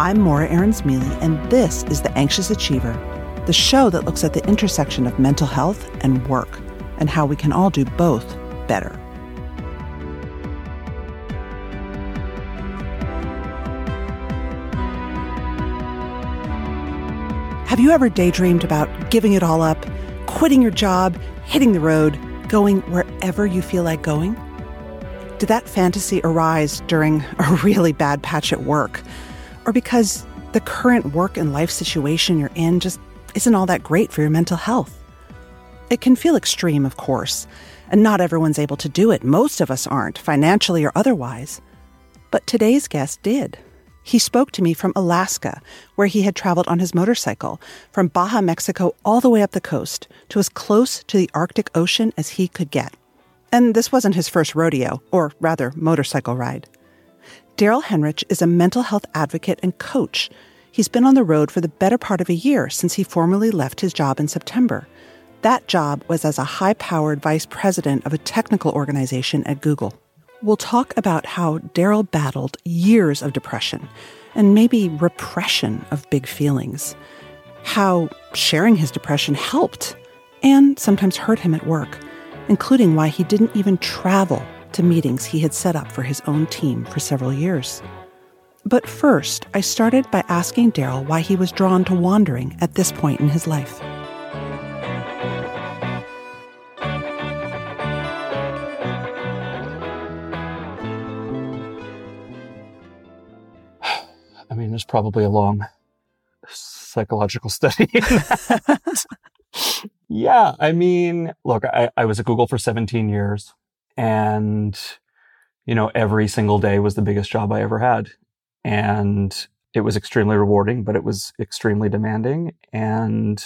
I'm Morra Aarons-Mele, and this is The Anxious Achiever, the show that looks at the intersection of mental health and work, and how we can all do both better. Have you ever daydreamed about giving it all up, quitting your job, hitting the road, going wherever you feel like going? Did that fantasy arise during a really bad patch at work? Or because the current work and life situation you're in just isn't all that great for your mental health. It can feel extreme, of course, and not everyone's able to do it. Most of us aren't, financially or otherwise. But today's guest did. He spoke to me from Alaska, where he had traveled on his motorcycle from Baja, Mexico, all the way up the coast to as close to the Arctic Ocean as he could get. And this wasn't his first rodeo, or rather, motorcycle ride. Daryll Henrich is a mental health advocate and coach. He's been on the road for the better part of a year since he formally left his job in September. That job was as a high powered vice president of a technical organization at Google. We'll talk about how Daryll battled years of depression and maybe repression of big feelings, how sharing his depression helped and sometimes hurt him at work, including why he didn't even travel to meetings he had set up for his own team for several years. But first, I started by asking Daryll why he was drawn to wandering at this point in his life. I mean, there's probably a long psychological study. yeah, I mean, look, I, I was at Google for 17 years and you know every single day was the biggest job i ever had. And it was extremely rewarding but it was extremely demanding. And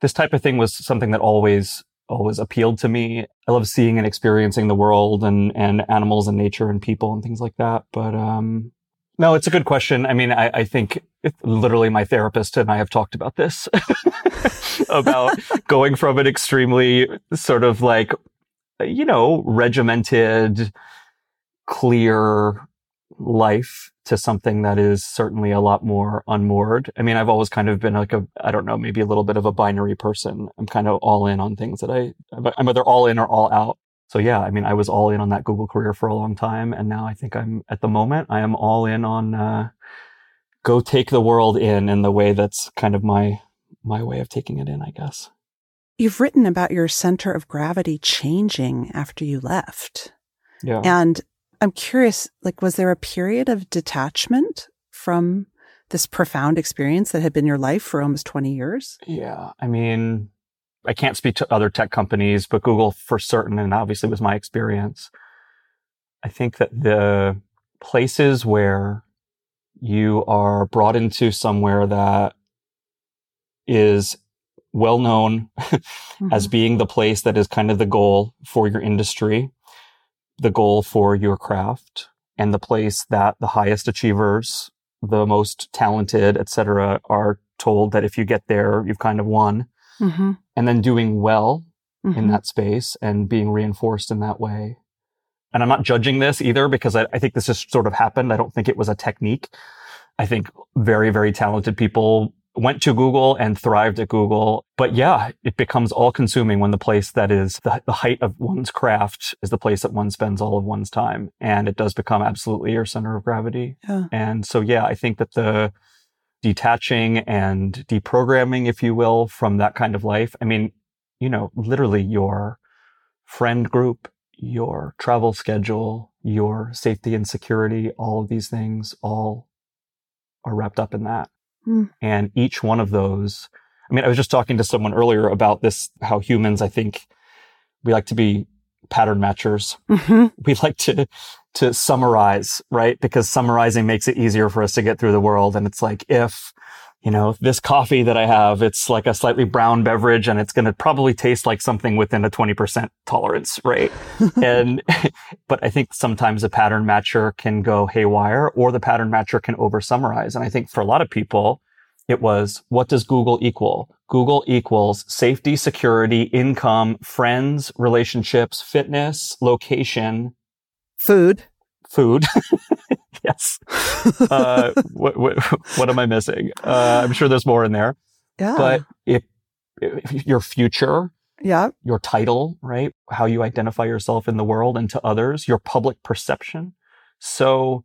this type of thing was something that always always appealed to me. I love seeing and experiencing the world and and animals and nature and people and things like that. But um no it's a good question. I mean i, I think it, literally my therapist and i have talked about this about going from an extremely sort of like you know, regimented, clear life to something that is certainly a lot more unmoored. I mean, I've always kind of been like a, I don't know, maybe a little bit of a binary person. I'm kind of all in on things that I, I'm either all in or all out. So yeah, I mean, I was all in on that Google career for a long time. And now I think I'm at the moment, I am all in on, uh, go take the world in in the way that's kind of my, my way of taking it in, I guess. You've written about your center of gravity changing after you left. Yeah. And I'm curious, like, was there a period of detachment from this profound experience that had been your life for almost 20 years? Yeah. I mean, I can't speak to other tech companies, but Google for certain, and obviously was my experience. I think that the places where you are brought into somewhere that is well known mm-hmm. as being the place that is kind of the goal for your industry, the goal for your craft, and the place that the highest achievers, the most talented, etc., are told that if you get there, you've kind of won. Mm-hmm. And then doing well mm-hmm. in that space and being reinforced in that way. And I'm not judging this either because I, I think this just sort of happened. I don't think it was a technique. I think very, very talented people went to Google and thrived at Google. But yeah, it becomes all consuming when the place that is the, the, height of one's craft is the place that one spends all of one's time. And it does become absolutely your center of gravity. Yeah. And so, yeah, I think that the detaching and deprogramming, if you will, from that kind of life, I mean, you know, literally your friend group, your travel schedule, your safety and security, all of these things all are wrapped up in that. Mm. And each one of those, I mean, I was just talking to someone earlier about this, how humans, I think we like to be pattern matchers. Mm-hmm. We like to, to summarize, right? Because summarizing makes it easier for us to get through the world. And it's like, if you know, this coffee that I have, it's like a slightly brown beverage and it's going to probably taste like something within a 20% tolerance rate. and, but I think sometimes a pattern matcher can go haywire or the pattern matcher can over summarize. And I think for a lot of people, it was, what does Google equal? Google equals safety, security, income, friends, relationships, fitness, location, food, food. yes. Uh, what, what, what, am I missing? Uh, I'm sure there's more in there. Yeah. But if, if your future, yeah, your title, right? How you identify yourself in the world and to others, your public perception. So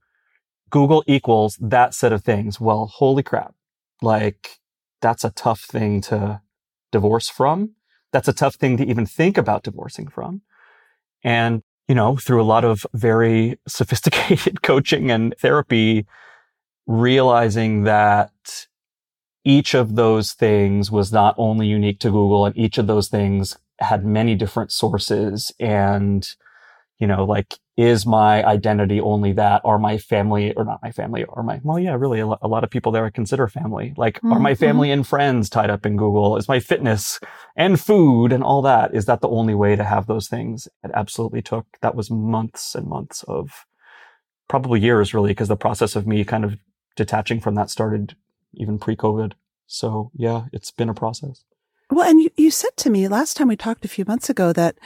Google equals that set of things. Well, holy crap. Like that's a tough thing to divorce from. That's a tough thing to even think about divorcing from. And you know, through a lot of very sophisticated coaching and therapy, realizing that each of those things was not only unique to Google and each of those things had many different sources and you know, like, is my identity only that? Are my family, or not my family, or my, well, yeah, really, a, lot of people there I consider family. Like, mm-hmm. are my mm-hmm. family and friends tied up in Google? Is my fitness and food and all that? Is that the only way to have those things? It absolutely took, that was months and months of probably years, really, because the process of me kind of detaching from that started even pre COVID. So, yeah, it's been a process. Well, and you, you said to me last time we talked a few months ago that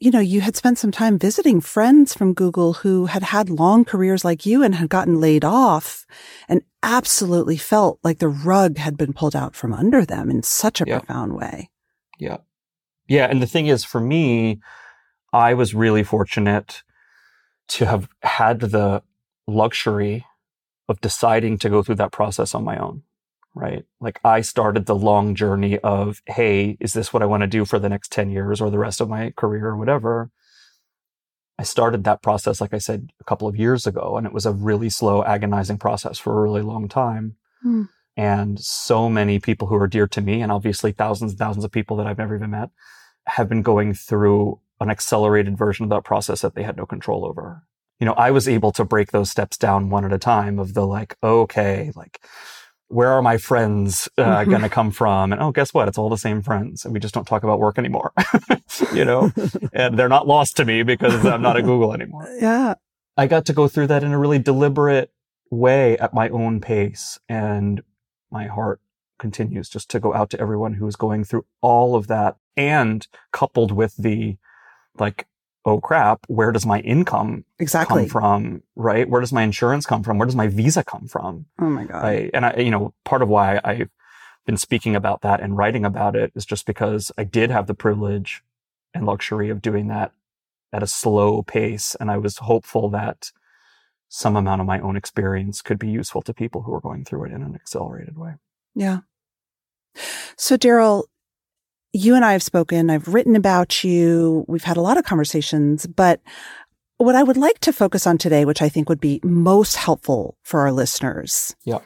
you know, you had spent some time visiting friends from Google who had had long careers like you and had gotten laid off and absolutely felt like the rug had been pulled out from under them in such a yeah. profound way. Yeah. Yeah. And the thing is, for me, I was really fortunate to have had the luxury of deciding to go through that process on my own right? Like I started the long journey of, Hey, is this what I want to do for the next 10 years or the rest of my career or whatever? I started that process, like I said, a couple of years ago, and it was a really slow, agonizing process for a really long time. Hmm. And so many people who are dear to me, and obviously thousands and thousands of people that I've never even met, have been going through an accelerated version of that process that they had no control over. You know, I was able to break those steps down one at a time of the like, okay, like, where are my friends uh, mm-hmm. going to come from? And oh, guess what? It's all the same friends, and we just don't talk about work anymore. you know, and they're not lost to me because I'm not at Google anymore. Yeah, I got to go through that in a really deliberate way at my own pace, and my heart continues just to go out to everyone who is going through all of that, and coupled with the like oh crap, where does my income exactly come from? Right? Where does my insurance come from? Where does my visa come from? Oh my God. Right? And I, you know, part of why I've been speaking about that and writing about it is just because I did have the privilege and luxury of doing that at a slow pace. And I was hopeful that some amount of my own experience could be useful to people who are going through it in an accelerated way. Yeah. So, Daryll, you and I have spoken. I've written about you. We've had a lot of conversations, but what I would like to focus on today, which I think would be most helpful for our listeners, yeah.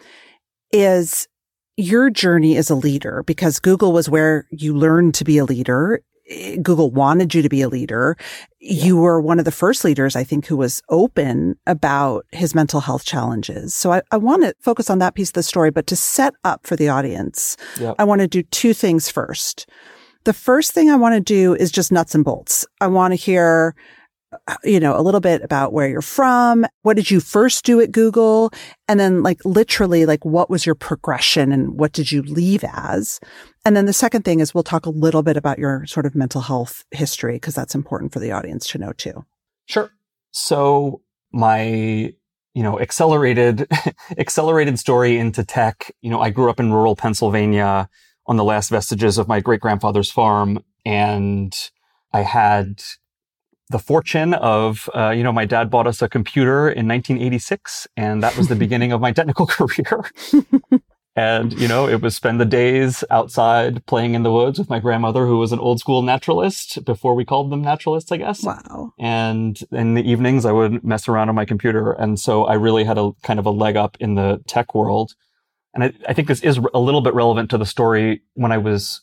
is your journey as a leader because Google was where you learned to be a leader. Google wanted you to be a leader. Yeah. You were one of the first leaders, I think, who was open about his mental health challenges. So I, I want to focus on that piece of the story, but to set up for the audience, yeah. I want to do two things first. The first thing I want to do is just nuts and bolts. I want to hear, you know, a little bit about where you're from. What did you first do at Google? And then like literally, like what was your progression and what did you leave as? And then the second thing is we'll talk a little bit about your sort of mental health history because that's important for the audience to know too. Sure. So my you know accelerated accelerated story into tech you know i grew up in rural pennsylvania on the last vestiges of my great grandfather's farm. And I had the fortune of, uh, you know, my dad bought us a computer in 1986, and that was the beginning of my technical career. and, you know, it was spend the days outside playing in the woods with my grandmother, who was an old school naturalist before we called them naturalists, I guess. Wow. And in the evenings, I would mess around on my computer. And so I really had a kind of a leg up in the tech world. And I, I think this is a little bit relevant to the story. When I was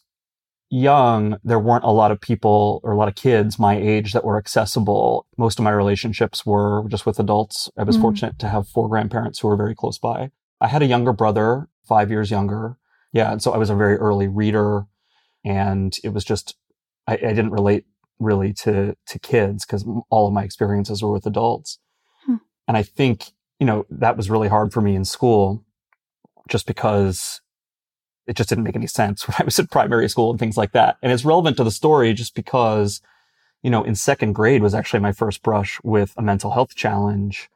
young, there weren't a lot of people or a lot of kids my age that were accessible. Most of my relationships were just with adults. I was mm fortunate to have four grandparents who were very close by. I had a younger brother, five years younger, Yeah. And so I was a very early reader and it was just, I, I didn't relate really to, to kids because all of my experiences were with adults. Hmm. And I think, you know, that was really hard for me in school just because it just didn't make any sense when I was in primary school and things like that. And it's relevant to the story just because, you know, in second grade was actually my first brush with a mental health challenge.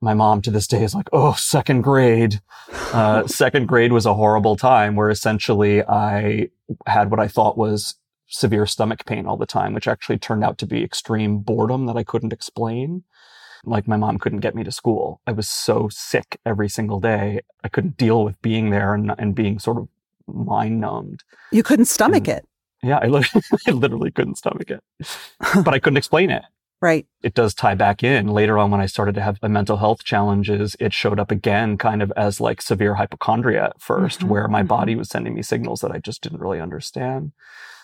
My mom to this day is like, Oh, second grade. Uh, second grade was a horrible time where essentially I had what I thought was severe stomach pain all the time, which actually turned out to be extreme boredom that I couldn't explain. Like my mom couldn't get me to school. I was so sick every single day. I couldn't deal with being there and, and being sort of mind numbed. You couldn't stomach and, it. Yeah, I literally, I literally couldn't stomach it, but I couldn't explain it. Right. It does tie back in later on when I started to have mental health challenges. It showed up again kind of as like severe hypochondria at 1st mm-hmm. where my mm-hmm. body was sending me signals that I just didn't really understand.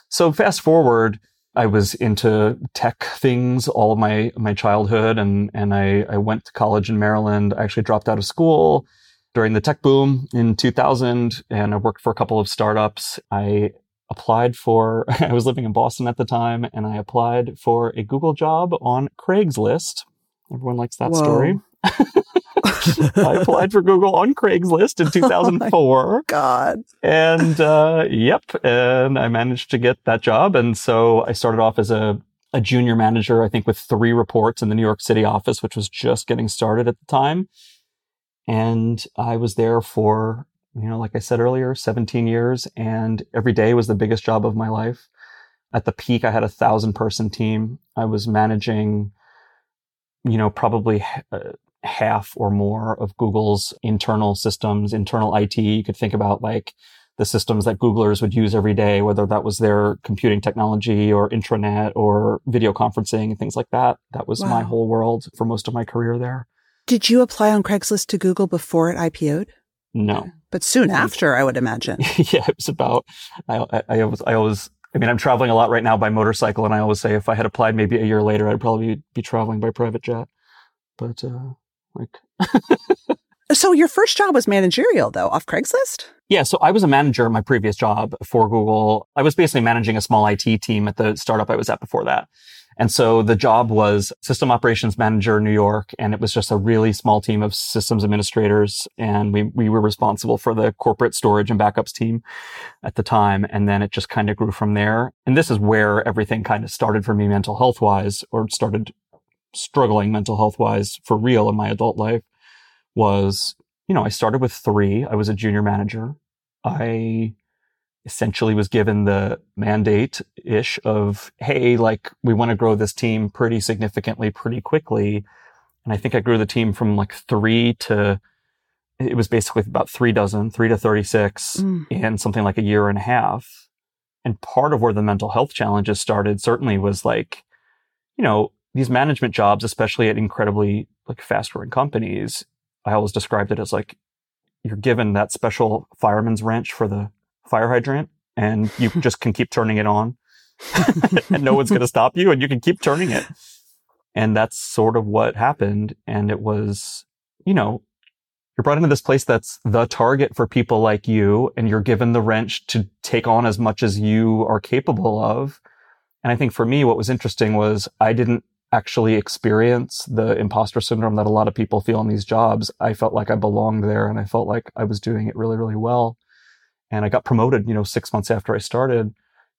So fast forward, I was into tech things all of my, my childhood and, and I, I went to college in Maryland. I actually dropped out of school during the tech boom in 2000 and I worked for a couple of startups. I applied for, I was living in Boston at the time and I applied for a Google job on Craigslist. Everyone likes that Whoa. story. I applied for Google on Craigslist in 2004. Oh God. And, uh, yep. And I managed to get that job. And so I started off as a, a junior manager, I think with three reports in the New York City office, which was just getting started at the time. And I was there for, you know, like I said earlier, 17 years and every day was the biggest job of my life. At the peak, I had a thousand person team. I was managing, you know, probably uh, half or more of Google's internal systems, internal IT. You could think about like the systems that Googlers would use every day, whether that was their computing technology or intranet or video conferencing and things like that. That was wow. my whole world for most of my career there. Did you apply on Craigslist to Google before it IPO'd? No. But soon after, I would imagine. yeah, it was about, I, I, I, always, I always, I mean, I'm traveling a lot right now by motorcycle, and I always say if I had applied maybe a year later, I'd probably be traveling by private jet. But, uh, like, so your first job was managerial though, off Craigslist? Yeah, so I was a manager at my previous job for Google. I was basically managing a small IT team at the startup I was at before that. And so the job was system operations manager in New York. And it was just a really small team of systems administrators. And we, we were responsible for the corporate storage and backups team at the time. And then it just kind of grew from there. And this is where everything kind of started for me mental health wise or started struggling mental health wise for real in my adult life was, you know, I started with three. I was a junior manager. I essentially was given the mandate ish of, Hey, like we want to grow this team pretty significantly, pretty quickly. And I think I grew the team from like three to, it was basically about three dozen, three to 36 mm. in something like a year and a half. And part of where the mental health challenges started certainly was like, you know, these management jobs, especially at incredibly like fast growing companies, I always described it as like you're given that special fireman's wrench for the fire hydrant and you just can keep turning it on and no one's going to stop you and you can keep turning it. And that's sort of what happened. And it was, you know, you're brought into this place that's the target for people like you and you're given the wrench to take on as much as you are capable of. And I think for me, what was interesting was I didn't actually experience the imposter syndrome that a lot of people feel in these jobs. I felt like I belonged there and I felt like I was doing it really, really well. And I got promoted, you know, six months after I started.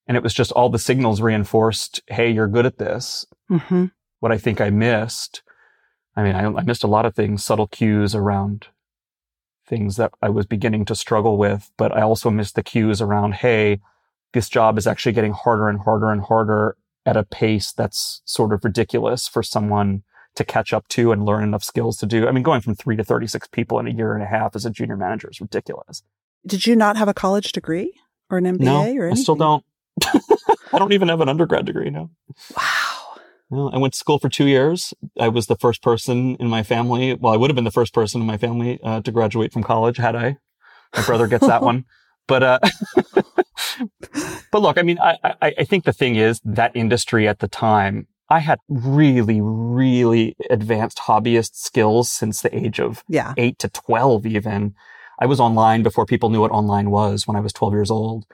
And it was just all the signals reinforced, Hey, you're good at this. Mm-hmm. What I think I missed. I mean, I, I missed a lot of things, subtle cues around things that I was beginning to struggle with, but I also missed the cues around, Hey, this job is actually getting harder and harder and harder at a pace that's sort of ridiculous for someone to catch up to and learn enough skills to do. I mean, going from three to 36 people in a year and a half as a junior manager is ridiculous. Did you not have a college degree or an MBA no, or anything? I still don't. I don't even have an undergrad degree now. Wow. I went to school for two years. I was the first person in my family. Well, I would have been the first person in my family uh, to graduate from college had I. My brother gets that one. But, uh, but look, I mean, I, I, I think the thing is that industry at the time, I had really, really advanced hobbyist skills since the age of yeah. eight to 12 even. I was online before people knew what online was when I was 12 years old.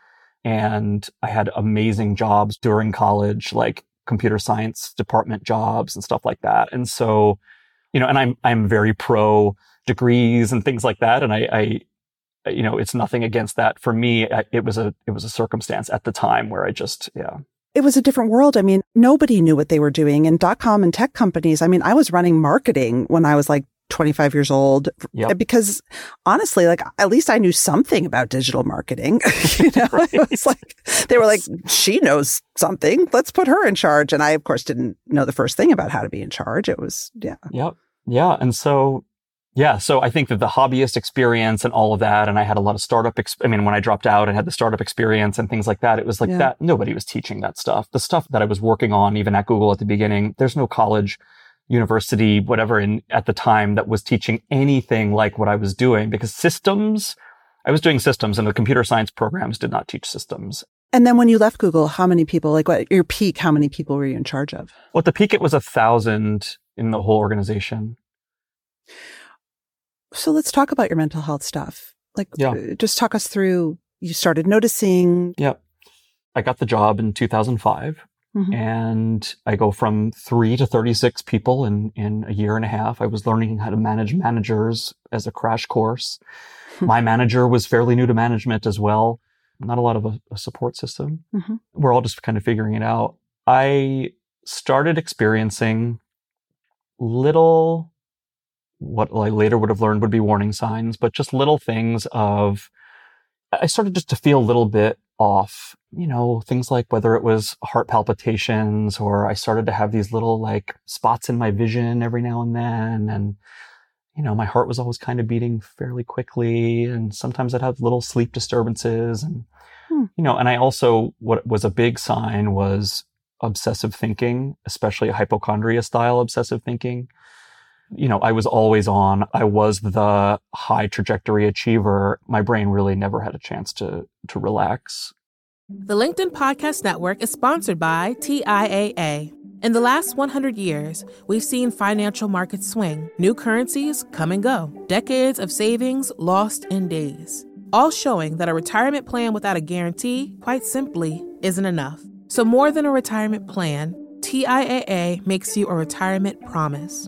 And I had amazing jobs during college, like computer science department jobs and stuff like that. And so, you know, and I'm, I'm very pro degrees and things like that. And I, I Uh, you know, it's nothing against that. For me, it was a, it was a circumstance at the time where I just, yeah. It was a different world. I mean, nobody knew what they were doing and dot com and tech companies. I mean, I was running marketing when I was like 25 years old yep. because honestly, like at least I knew something about digital marketing. you know, right. it was like, they were like, she knows something. Let's put her in charge. And I, of course, didn't know the first thing about how to be in charge. It was, yeah. Yep. Yeah. And so, yeah. So I think that the hobbyist experience and all of that, and I had a lot of startup, ex- I mean, when I dropped out and had the startup experience and things like that, it was like yeah. that. Nobody was teaching that stuff. The stuff that I was working on, even at Google at the beginning, there's no college university, whatever, in at the time that was teaching anything like what I was doing because systems, I was doing systems and the computer science programs did not teach systems. And then when you left Google, how many people, like what your peak, how many people were you in charge of? Well, at the peak, it was a thousand in the whole organization. So let's talk about your mental health stuff. Like, yeah. Uh, just talk us through, you started noticing. Yep. I got the job in 2005. Mm-hmm. And I go from three to 36 people in, in a year and a half. I was learning how to manage managers as a crash course. Hmm. My manager was fairly new to management as well. Not a lot of a, a support system. Mm-hmm. We're all just kind of figuring it out. I started experiencing little, what I later would have learned would be warning signs, but just little things of, I started just to feel a little bit off, you know, things like whether it was heart palpitations or I started to have these little like spots in my vision every now and then. And, you know, my heart was always kind of beating fairly quickly. And sometimes I'd have little sleep disturbances and, hmm. you know, and I also, what was a big sign was obsessive thinking, especially hypochondria style obsessive thinking you know, I was always on. I was the high trajectory achiever. My brain really never had a chance to to relax. The LinkedIn Podcast Network is sponsored by TIAA. In the last 100 years, we've seen financial markets swing, new currencies come and go, decades of savings lost in days, all showing that a retirement plan without a guarantee, quite simply, isn't enough. So, more than a retirement plan, TIAA makes you a retirement promise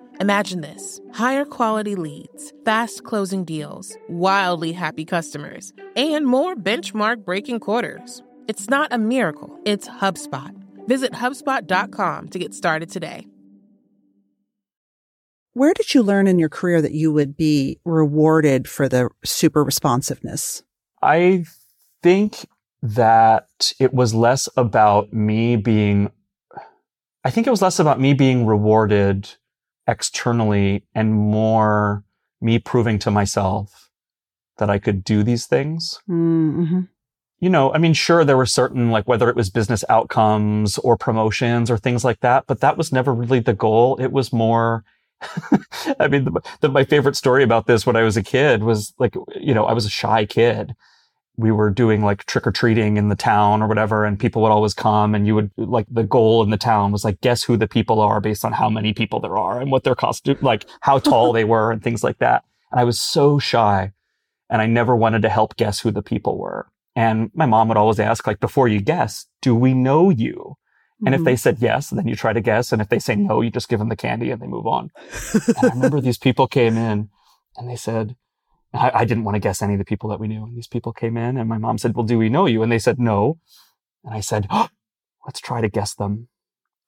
Imagine this higher quality leads, fast closing deals, wildly happy customers, and more benchmark breaking quarters. It's not a miracle, it's HubSpot. Visit HubSpot.com to get started today. Where did you learn in your career that you would be rewarded for the super responsiveness? I think that it was less about me being, I think it was less about me being rewarded externally and more me proving to myself that I could do these things. Mm-hmm. You know, I mean, sure, there were certain, like whether it was business outcomes or promotions or things like that, but that was never really the goal. It was more, I mean, the, the, my favorite story about this when I was a kid was like, you know, I was a shy kid we were doing like trick or treating in the town or whatever, and people would always come and you would like the goal in the town was like, guess who the people are based on how many people there are and what their costume, like how tall they were and things like that. And I was so shy and I never wanted to help guess who the people were. And my mom would always ask, like, before you guess, do we know you? And mm-hmm. if they said yes, then you try to guess. And if they say no, you just give them the candy and they move on. and I remember these people came in and they said, I, I, didn't want to guess any of the people that we knew. And these people came in and my mom said, well, do we know you? And they said, no. And I said, oh, let's try to guess them.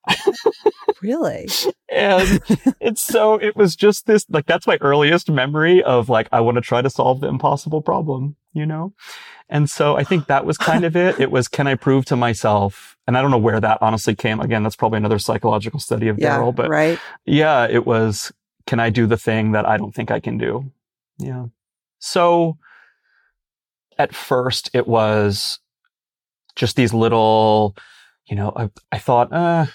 really? and it's so, it was just this, like, that's my earliest memory of like, I want to try to solve the impossible problem, you know? And so I think that was kind of it. It was, can I prove to myself? And I don't know where that honestly came. Again, that's probably another psychological study of yeah, Daryll, but right. yeah, it was, can I do the thing that I don't think I can do? Yeah. So at first it was just these little, you know, I, I thought, uh,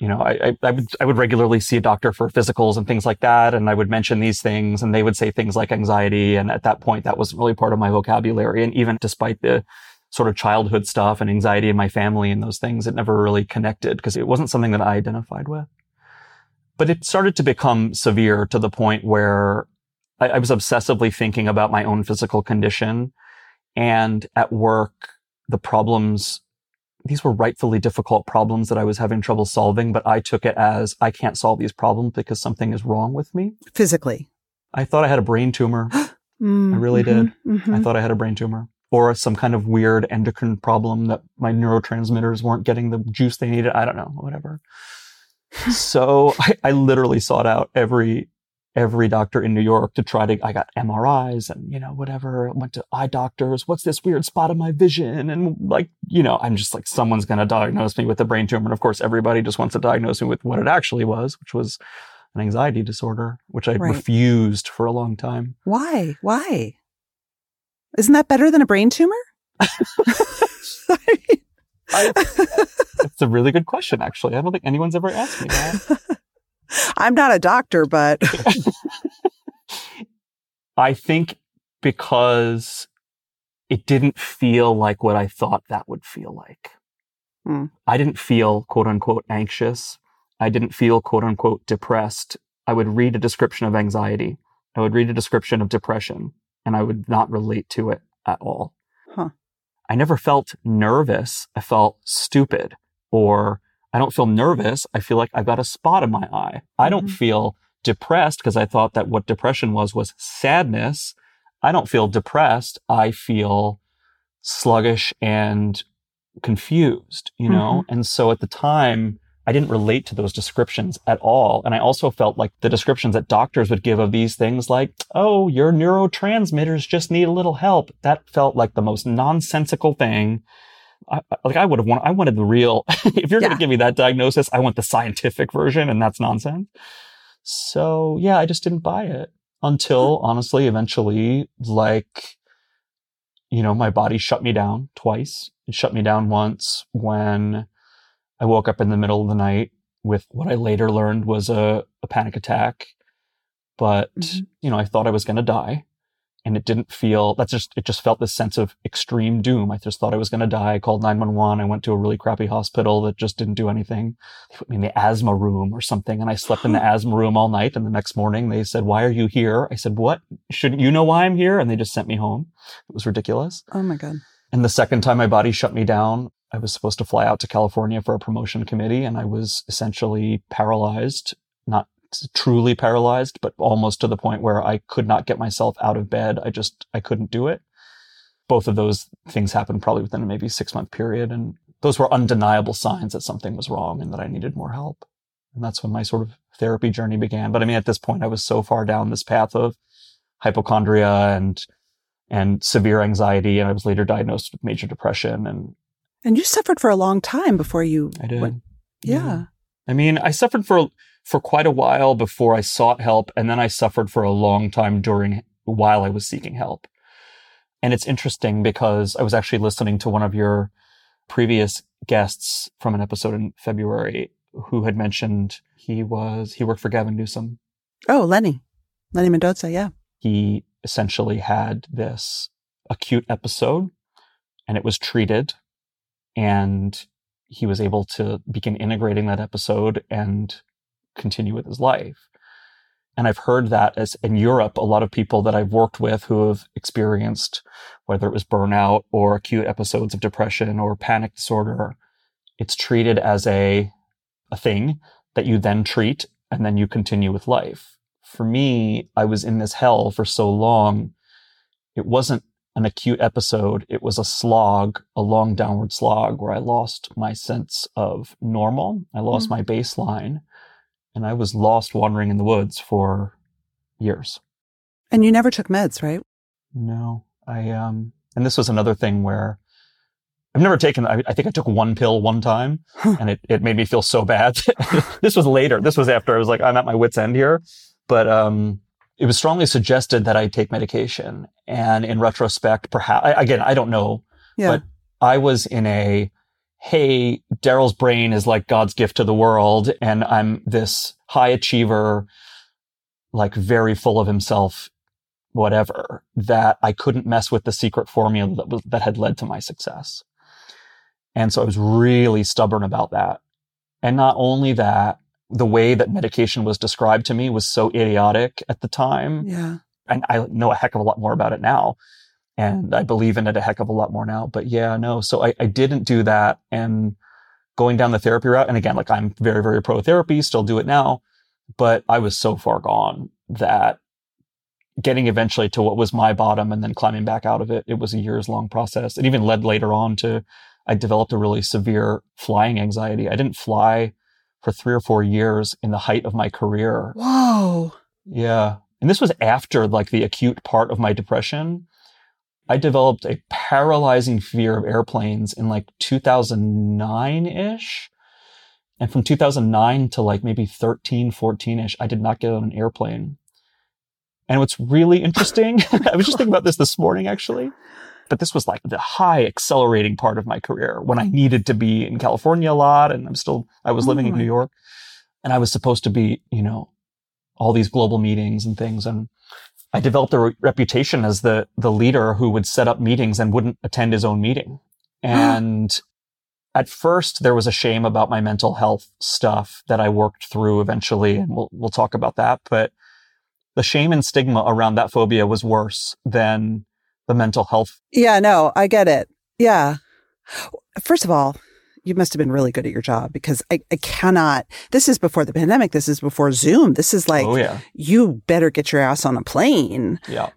you know, I, I, would, I would regularly see a doctor for physicals and things like that. And I would mention these things and they would say things like anxiety. And at that point, that wasn't really part of my vocabulary. And even despite the sort of childhood stuff and anxiety in my family and those things, it never really connected because it wasn't something that I identified with. But it started to become severe to the point where I, I was obsessively thinking about my own physical condition. And at work, the problems these were rightfully difficult problems that I was having trouble solving, but I took it as I can't solve these problems because something is wrong with me. Physically. I thought I had a brain tumor. mm, I really mm-hmm, did. Mm-hmm. I thought I had a brain tumor or some kind of weird endocrine problem that my neurotransmitters weren't getting the juice they needed. I don't know, whatever. so I, I literally sought out every every doctor in New York to try to, I got MRIs and, you know, whatever, went to eye doctors. What's this weird spot of my vision? And like, you know, I'm just like, someone's going to diagnose me with a brain tumor. And of course, everybody just wants to diagnose me with what it actually was, which was an anxiety disorder, which I right. refused for a long time. Why? Why? Isn't that better than a brain tumor? I, it's a really good question, actually. I don't think anyone's ever asked me that. I'm not a doctor, but I think because it didn't feel like what I thought that would feel like. Hmm. I didn't feel quote unquote anxious. I didn't feel quote unquote depressed. I would read a description of anxiety. I would read a description of depression and I would not relate to it at all. Huh. I never felt nervous. I felt stupid or I don't feel nervous. I feel like I've got a spot in my eye. I don't mm-hmm. feel depressed because I thought that what depression was was sadness. I don't feel depressed. I feel sluggish and confused, you know? Mm-hmm. And so at the time, I didn't relate to those descriptions at all. And I also felt like the descriptions that doctors would give of these things like, oh, your neurotransmitters just need a little help. That felt like the most nonsensical thing I, like I would have wanted, I wanted the real, if you're yeah. going to give me that diagnosis, I want the scientific version and that's nonsense. So yeah, I just didn't buy it until honestly, eventually, like, you know, my body shut me down twice. It shut me down once when I woke up in the middle of the night with what I later learned was a, a panic attack. But, mm-hmm. you know, I thought I was going to die and it didn't feel that's just it just felt this sense of extreme doom. I just thought i was going to die. I called 911 i went to a really crappy hospital that just didn't do anything. They put me in the asthma room or something and i slept in the asthma room all night and the next morning they said why are you here? I said what? Shouldn't you know why i'm here? And they just sent me home. It was ridiculous. Oh my god. And the second time my body shut me down I was supposed to fly out to California for a promotion committee and I was essentially paralyzed, not truly paralyzed, but almost to the point where I could not get myself out of bed. I just, I couldn't do it. Both of those things happened probably within a maybe six month period. And those were undeniable signs that something was wrong and that I needed more help. And that's when my sort of therapy journey began. But I mean, at this point, I was so far down this path of hypochondria and, and severe anxiety. And I was later diagnosed with major depression and, and you suffered for a long time before you I did. Went, yeah. yeah. I mean, I suffered for for quite a while before I sought help, and then I suffered for a long time during while I was seeking help. And it's interesting because I was actually listening to one of your previous guests from an episode in February who had mentioned he was he worked for Gavin Newsom. Oh, Lenny. Lenny Mendonca, yeah. He essentially had this acute episode and it was treated and he was able to begin integrating that episode and continue with his life. And I've heard that as in Europe, a lot of people that I've worked with who have experienced whether it was burnout or acute episodes of depression or panic disorder, it's treated as a, a thing that you then treat and then you continue with life. For me, I was in this hell for so long. It wasn't an acute episode. It was a slog, a long downward slog where I lost my sense of normal. I lost mm-hmm. my baseline and I was lost wandering in the woods for years. And you never took meds, right? No, I, um, and this was another thing where I've never taken, I, I think I took one pill one time and it, it made me feel so bad. this was later. This was after I was like, I'm at my wit's end here. But, um, it was strongly suggested that I take medication. And in retrospect, perhaps, again, I don't know, Yeah. but I was in a, hey, Daryll's brain is like God's gift to the world. And I'm this high achiever, like very full of himself, whatever, that I couldn't mess with the secret formula that was, that had led to my success. And so I was really stubborn about that. And not only that, the way that medication was described to me was so idiotic at the time. yeah. And I know a heck of a lot more about it now. And I believe in it a heck of a lot more now. But yeah, no. So I, I didn't do that. And going down the therapy route, and again, like I'm very, very pro therapy, still do it now. But I was so far gone that getting eventually to what was my bottom and then climbing back out of it, it was a years long process. It even led later on to I developed a really severe flying anxiety. I didn't fly for three or four years in the height of my career. Whoa. Yeah. And this was after like the acute part of my depression. I developed a paralyzing fear of airplanes in like 2009 ish. And from 2009 to like maybe 13, 14 ish, I did not get on an airplane. And what's really interesting, I was just thinking about this this morning actually, but this was like the high accelerating part of my career when I needed to be in California a lot. And I'm still, I was living in. New mm. York and I was supposed to be, you know, all these global meetings and things. And I developed a re- reputation as the, the leader who would set up meetings and wouldn't attend his own meeting. And at first there was a shame about my mental health stuff that I worked through eventually. And we'll, we'll talk about that. But the shame and stigma around that phobia was worse than the mental health. Yeah, no, I get it. Yeah. First of all, you must have been really good at your job because I, I cannot. This is before the pandemic. This is before Zoom. This is like, oh yeah. you better get your ass on a plane. Yeah.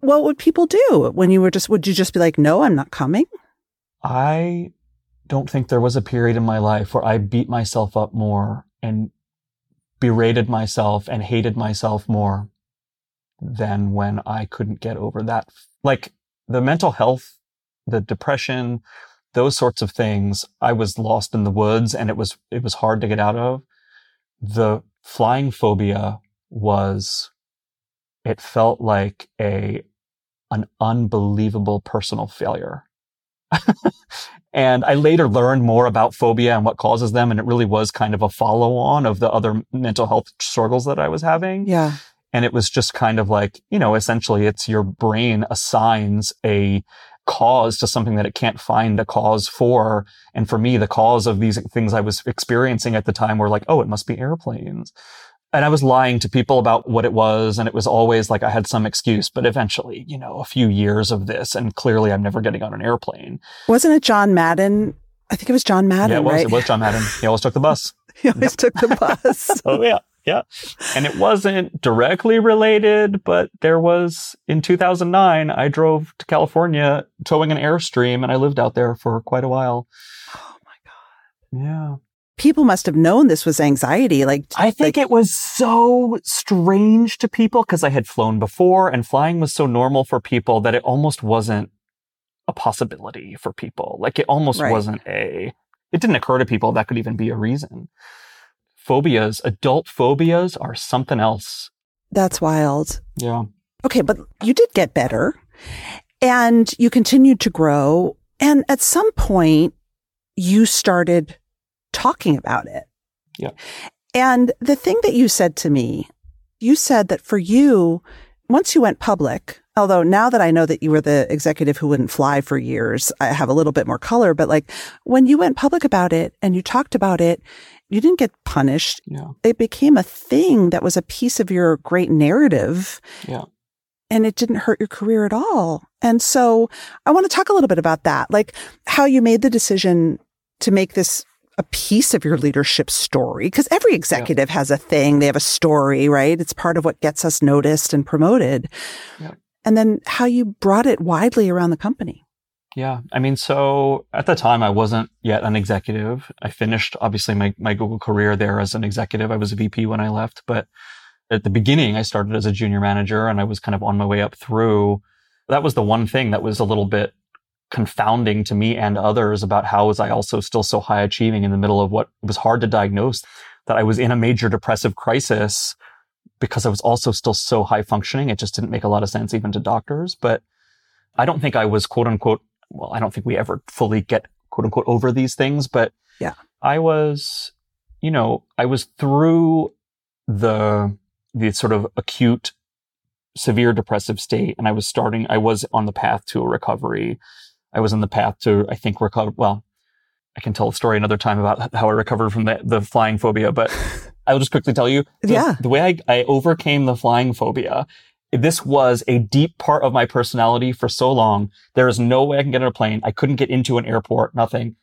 What would people do when you were just, would you just be like, no, I'm not coming? I don't think there was a period in my life where I beat myself up more and berated myself and hated myself more than when I couldn't get over that. Like the mental health, the depression, those sorts of things, I was lost in the woods and it was, it was hard to get out of. The flying phobia was, it felt like a, an unbelievable personal failure. and I later learned more about phobia and what causes them. And it really was kind of a follow on of the other mental health struggles that I was having. Yeah. And it was just kind of like, you know, essentially it's your brain assigns a cause to something that it can't find a cause for. And for me, the cause of these things I was experiencing at the time were like, oh, it must be airplanes. And I was lying to people about what it was. And it was always like I had some excuse, but eventually, you know, a few years of this and clearly I'm never getting on an airplane. Wasn't it John Madden? I think it was John Madden, yeah, it was. right? It was John Madden. He always took the bus. he always took the bus. Oh yeah, yeah. And it wasn't directly related, but there was in 2009. I drove to California towing an airstream, and I lived out there for quite a while. oh my God. Yeah, People must have known this was anxiety. Like, I think it was so strange to people because I had flown before, and flying was so normal for people that it almost wasn't a possibility for people. Like it almost Right. wasn't a. It didn't occur to people that could even be a reason. Phobias, adult phobias, are something else. that's wild. Yeah. Okay, but you did get better and you continued to grow. And at some point, you started talking about it. Yeah. And the thing that you said to me, you said that for you, once you went public, although now that I know that you were the executive who wouldn't fly for years, I have a little bit more color. But like when you went public about it and you talked about it, you didn't get punished. Yeah. It became a thing that was a piece of your great narrative Yeah. and it didn't hurt your career at all. And so I want to talk a little bit about that, like how you made the decision to make this a piece of your leadership story. Because every executive has a thing, they have a story, right? It's part of what gets us noticed and promoted. Yeah. And then how you brought it widely around the company. Yeah. I mean, so at the time I wasn't yet an executive. I finished obviously my, my Google career there as an executive. I was a VP when I left, but at the beginning I started as a junior manager and I was kind of on my way up through. That was the one thing that was a little bit confounding to me and others about how was I also still so high achieving in the middle of what was hard to diagnose that I was in a major depressive crisis because I was also still so high functioning. It just didn't make a lot of sense even to doctors. But I don't think I was quote unquote, well, I don't think we ever fully get quote unquote over these things, but Yeah. I was, you know, I was through the, the sort of acute severe depressive state and I was starting, I was on the path to a recovery. I was on the path to, I think, recover. Well, I can tell a story another time about how I recovered from the, the flying phobia, but I'll just quickly tell you. the- Yeah. The way I, I overcame the flying phobia, this was a deep part of my personality for so long. There is no way I can get on a plane. I couldn't get into an airport, nothing.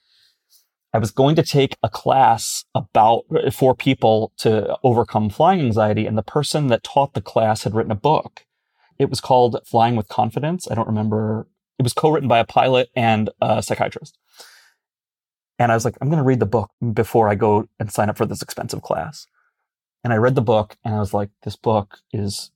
I was going to take a class about uh, for people to overcome flying anxiety. And the person that taught the class had written a book. It was called Flying with Confidence. I don't remember. It was co-written by a pilot and a psychiatrist. And I was like, I'm going to read the book before I go and sign up for this expensive class. And I read the book and I was like, this book is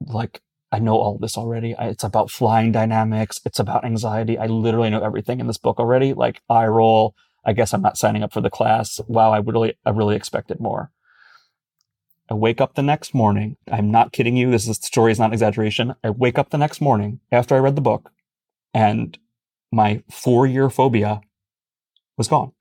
like, I know all this already. I, it's about flying dynamics. It's about anxiety. I literally know everything in this book already. Like I roll. I guess I'm not signing up for the class. Wow. I really, I really expected more. I wake up the next morning. I'm not kidding you. This is, story is not exaggeration. I wake up the next morning after I read the book and my four year phobia was gone.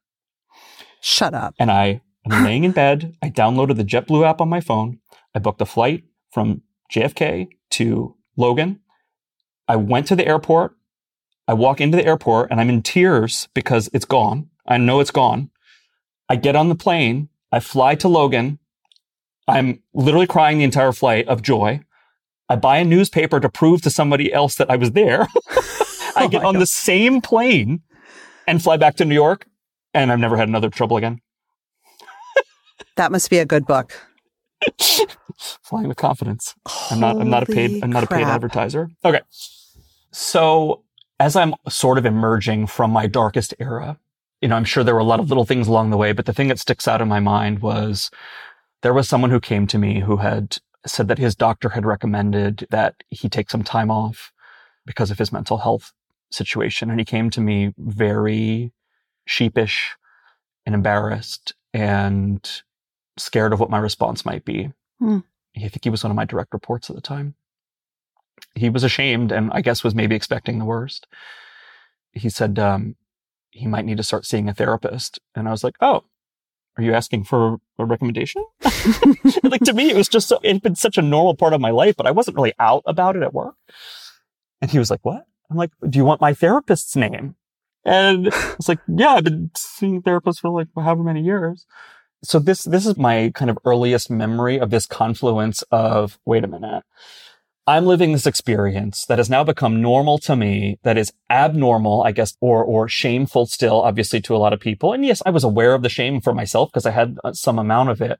Shut up. And I am laying in bed. I downloaded the JetBlue app on my phone. I booked a flight from JFK to Logan. I went to the airport. I walk into the airport and I'm in tears because it's gone. I know it's gone. I get on the plane. I fly to Logan. I'm literally crying the entire flight of joy. I buy a newspaper to prove to somebody else that I was there. I Oh get my on God. the same plane and fly back to New York and I've never had another trouble again. That must be a good book. Flying with confidence. I'm not. I'm not a paid. I'm not a paid crap. advertiser. Okay. So as I'm sort of emerging from my darkest era, you know, I'm sure there were a lot of little things along the way, but the thing that sticks out in my mind was there was someone who came to me who had said that his doctor had recommended that he take some time off because of his mental health situation, and he came to me very sheepish and embarrassed and scared of what my response might be. Hmm. I think he was one of my direct reports at the time. He was ashamed and I guess was maybe expecting the worst. He said um, he might need to start seeing a therapist. And I was like, oh, are you asking for a recommendation? like to me, it was just so, it had been such a normal part of my life, but I wasn't really out about it at work. And he was like, what? I'm like, do you want my therapist's name? And it's like, yeah, I've been seeing therapists for like however many years. So this, this is my kind of earliest memory of this confluence of, wait a minute. I'm living this experience that has now become normal to me, that is abnormal, I guess, or, or shameful still, obviously to a lot of people. And yes, I was aware of the shame for myself because I had uh, some amount of it,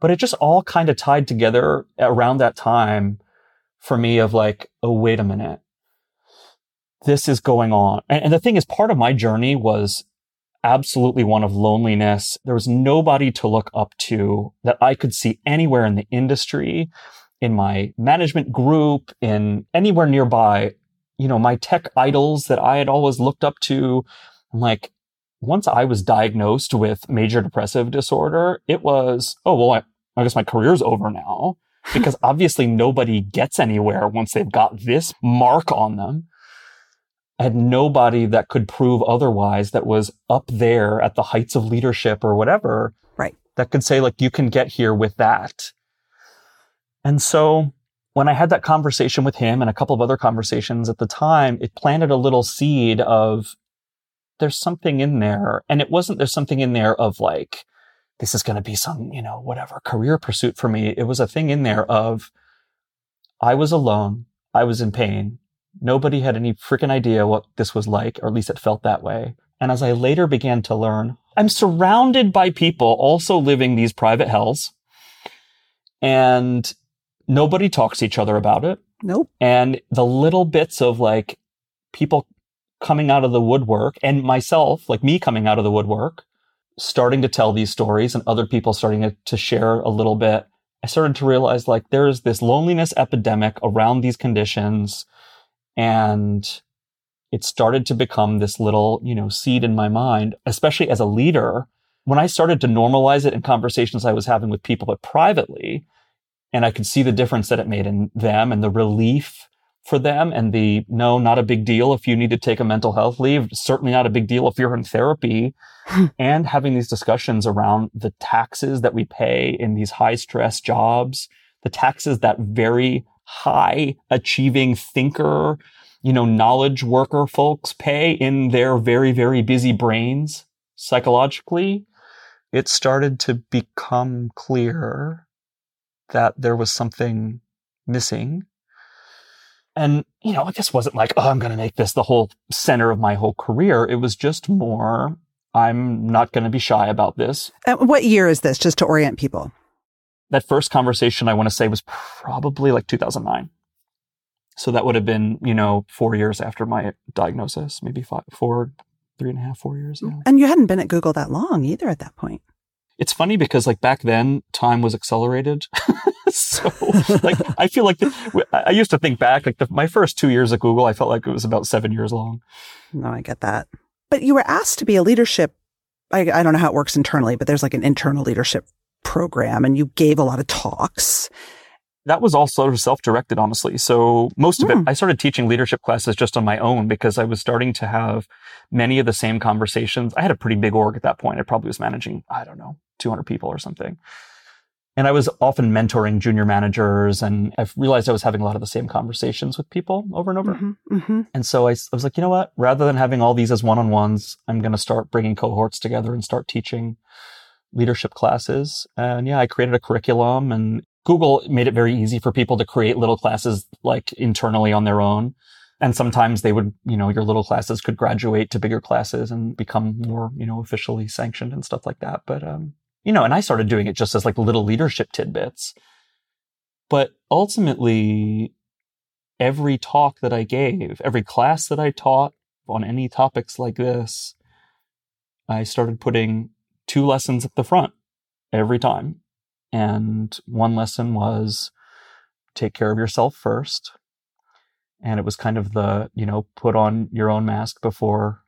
but it just all kind of tied together around that time for me of like, oh, wait a minute. This is going on. And, and the thing is, part of my journey was absolutely one of loneliness. There was nobody to look up to that I could see anywhere in the industry, in my management group, in anywhere nearby. You know, my tech idols that I had always looked up to. I'm like, once I was diagnosed with major depressive disorder, it was, oh, well, I, I guess my career's over now because obviously nobody gets anywhere once they've got this mark on them. I had nobody that could prove otherwise that was up there at the heights of leadership or whatever. Right. That could say like, you can get here with that. And so when I had that conversation with him and a couple of other conversations at the time, it planted a little seed of there's something in there. And it wasn't there's something in there of like, this is going to be some, you know, whatever career pursuit for me. It was a thing in there of I was alone. I was in pain. Nobody had any freaking idea what this was like, or at least it felt that way. And as I later began to learn, I'm surrounded by people also living these private hells and nobody talks to each other about it. Nope. And the little bits of like people coming out of the woodwork and myself, like me coming out of the woodwork, starting to tell these stories and other people starting to, to share a little bit. I started to realize like there's this loneliness epidemic around these conditions and it started to become this little, you know, seed in my mind, especially as a leader. When I started to normalize it in conversations I was having with people, but privately, And I could see the difference that it made in them and the relief for them and the no, not a big deal if you need to take a mental health leave. Certainly not a big deal if you're in therapy and having these discussions around the taxes that we pay in these high stress jobs, the taxes that very high achieving thinker, you know, knowledge worker folks pay in their very, very busy brains psychologically. It started to become clear that there was something missing and, you know, this wasn't like, oh, I'm going to make this the whole center of my whole career. It was just more, I'm not going to be shy about this. And what year is this, just to orient people? That first conversation, I want to say, was probably like 2009. So that would have been, you know, four years after my diagnosis, maybe five, four, three and a half, four years. Yeah. And you hadn't been at Google that long either at that point. It's funny because like back then, time was accelerated. so like I feel like the, I used to think back like the, my first two years at Google, I felt like it was about seven years long. No, I get that. But you were asked to be a leadership. I, I don't know how it works internally, but there's like an internal leadership program, and you gave a lot of talks. That was all sort of self-directed, honestly. So most of it, hmm. I started teaching leadership classes just on my own because I was starting to have many of the same conversations. I had a pretty big org at that point. I probably was managing, I don't know, 200 people or something. And I was often mentoring junior managers, and I realized I was having a lot of the same conversations with people over and over. Mm-hmm, mm-hmm. And so I, I, was like, you know what? Rather than having all these as one on ones, I'm going to start bringing cohorts together and start teaching leadership classes. And yeah, I created a curriculum, and Google made it very easy for people to create little classes like internally on their own. And sometimes they would, you know, your little classes could graduate to bigger classes and become more, you know, officially sanctioned and stuff like that. But, um, you know, and I started doing it just as like little leadership tidbits. But ultimately, every talk that I gave, every class that I taught on any topics like this, I started putting two lessons at the front every time. And one lesson was take care of yourself first. And it was kind of the, you know, put on your own mask before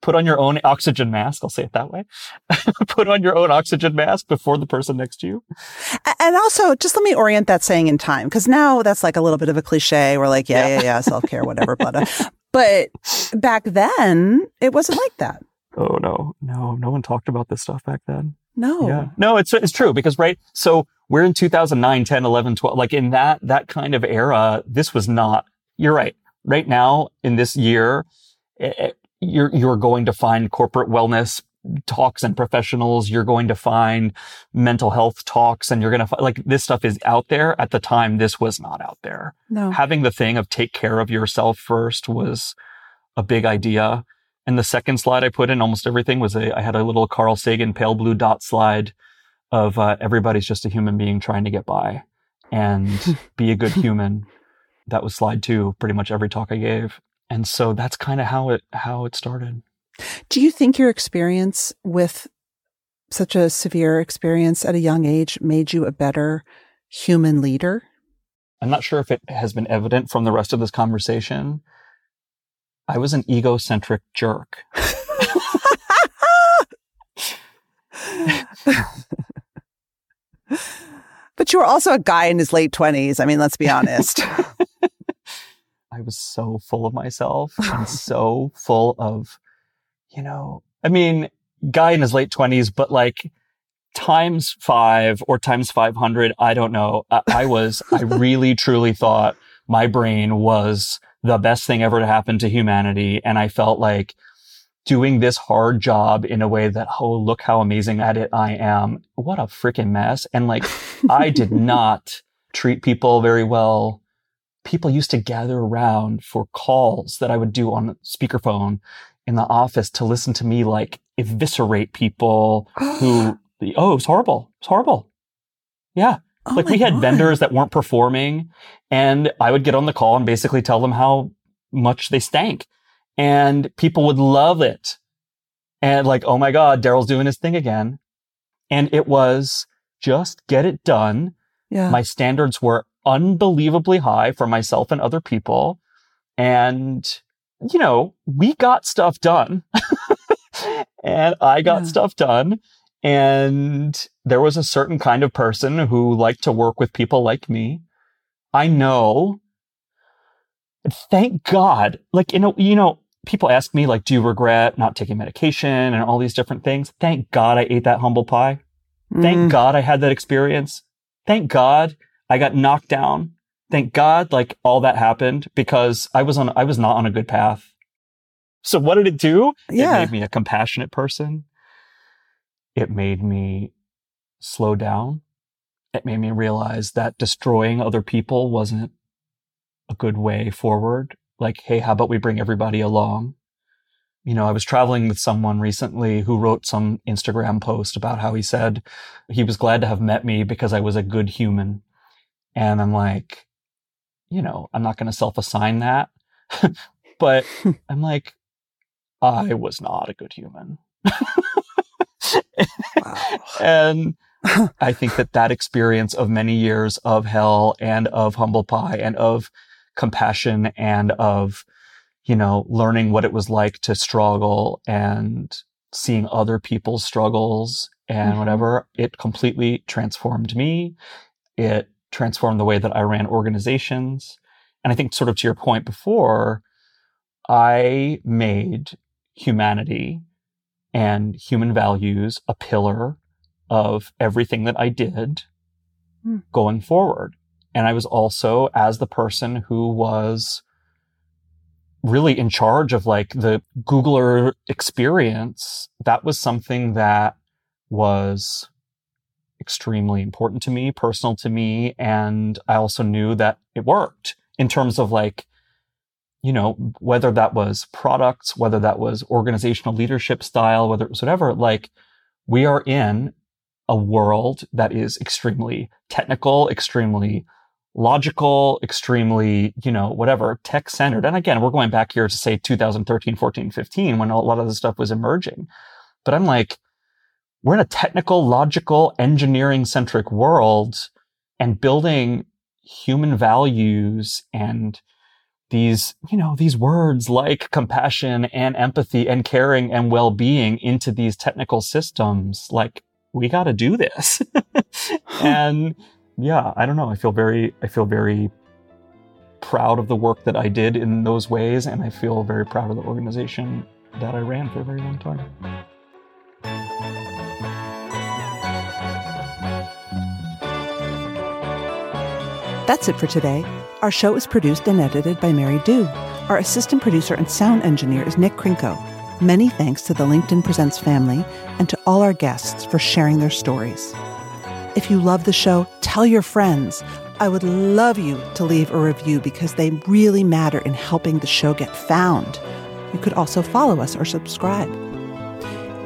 put on your own oxygen mask. I'll say it that way. put on your own oxygen mask before the person next to you. And also, just let me orient that saying in time, because now that's like a little bit of a cliche. We're like, yeah, yeah, yeah, yeah self care, whatever, but uh, but back then it wasn't like that. Oh no, no, no one talked about this stuff back then. No. Yeah. No, it's it's true because right. So we're in 2009, 10, 11, 12. Like in that that kind of era, this was not. You're right. Right now in this year, it, you're, you're going to find corporate wellness talks and professionals. You're going to find mental health talks and you're going to find like this stuff is out there. At the time, this was not out there. No. Having the thing of take care of yourself first was a big idea. And the second slide I put in almost everything was a, I had a little Carl Sagan pale blue dot slide of uh, everybody's just a human being trying to get by and be a good human. That was slide two, pretty much every talk I gave and so that's kind of how it how it started. Do you think your experience with such a severe experience at a young age made you a better human leader? I'm not sure if it has been evident from the rest of this conversation. I was an egocentric jerk. but you were also a guy in his late 20s. I mean, let's be honest. I was so full of myself and so full of, you know, I mean, guy in his late twenties, but like times five or times 500. I don't know. I, I was, I really truly thought my brain was the best thing ever to happen to humanity. And I felt like doing this hard job in a way that, oh, look how amazing at it I am. What a freaking mess. And like, I did not treat people very well people used to gather around for calls that I would do on speakerphone in the office to listen to me like eviscerate people who, oh, it was horrible. It's horrible. Yeah. Oh like we had God. vendors that weren't performing and I would get on the call and basically tell them how much they stank and people would love it. And like, oh my God, Daryll's doing his thing again. And it was just get it done. Yeah. My standards were unbelievably high for myself and other people. And, you know, we got stuff done. and I got yeah. stuff done. And there was a certain kind of person who liked to work with people like me. I know. Thank God. Like, you know, you know, people ask me, like, do you regret not taking medication and all these different things? Thank God I ate that humble pie. Thank Mm. God I had that experience. Thank God I got knocked down. Thank God, like all that happened because I was on, I was not on a good path. So what did it do? It Yeah. made me a compassionate person. It made me slow down. It made me realize that destroying other people wasn't a good way forward. Like, hey, how about we bring everybody along? You know, I was traveling with someone recently who wrote some Instagram post about how he said he was glad to have met me because I was a good human. And I'm like, you know, I'm not going to self assign that. but I'm like, I was not a good human. Wow. And I think that that experience of many years of hell and of humble pie and of compassion and of, you know, learning what it was like to struggle and seeing other people's struggles and Mhm. whatever, it completely transformed me. It transformed the way that I ran organizations. And I think sort of to your point before, I made humanity and human values a pillar of everything that I did Hmm. going forward. And I was also, as the person who was really in charge of like the Googler experience, that was something that was extremely important to me, personal to me. And I also knew that it worked in terms of like, you know, whether that was products, whether that was organizational leadership style, whether it was whatever, like we are in a world that is extremely technical, extremely logical, extremely, you know, whatever, tech centered. And again, we're going back here to say 2013, 14, 15, when a lot of this stuff was emerging. But I'm like, we're in a technical, logical, engineering centric world and building human values and these, you know, these words like compassion and empathy and caring and well-being into these technical systems. Like we got to do this. and yeah, I don't know. I feel very, I feel very proud of the work that I did in those ways. And I feel very proud of the organization that I ran for a very long time. That's it for today. Our show is produced and edited by Mary Dew. Our assistant producer and sound engineer is Nick Krinko. Many thanks to the LinkedIn Presents family and to all our guests for sharing their stories. If you love the show, tell your friends. I would love you to leave a review because they really matter in helping the show get found. You could also follow us or subscribe.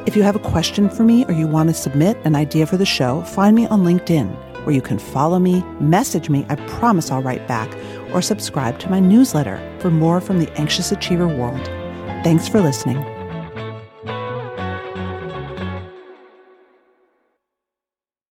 If you have a question for me or you want to submit an idea for the show, find me on LinkedIn, where you can follow me, message me, I promise I'll write back, or subscribe to my newsletter for more from the anxious achiever world. Thanks for listening.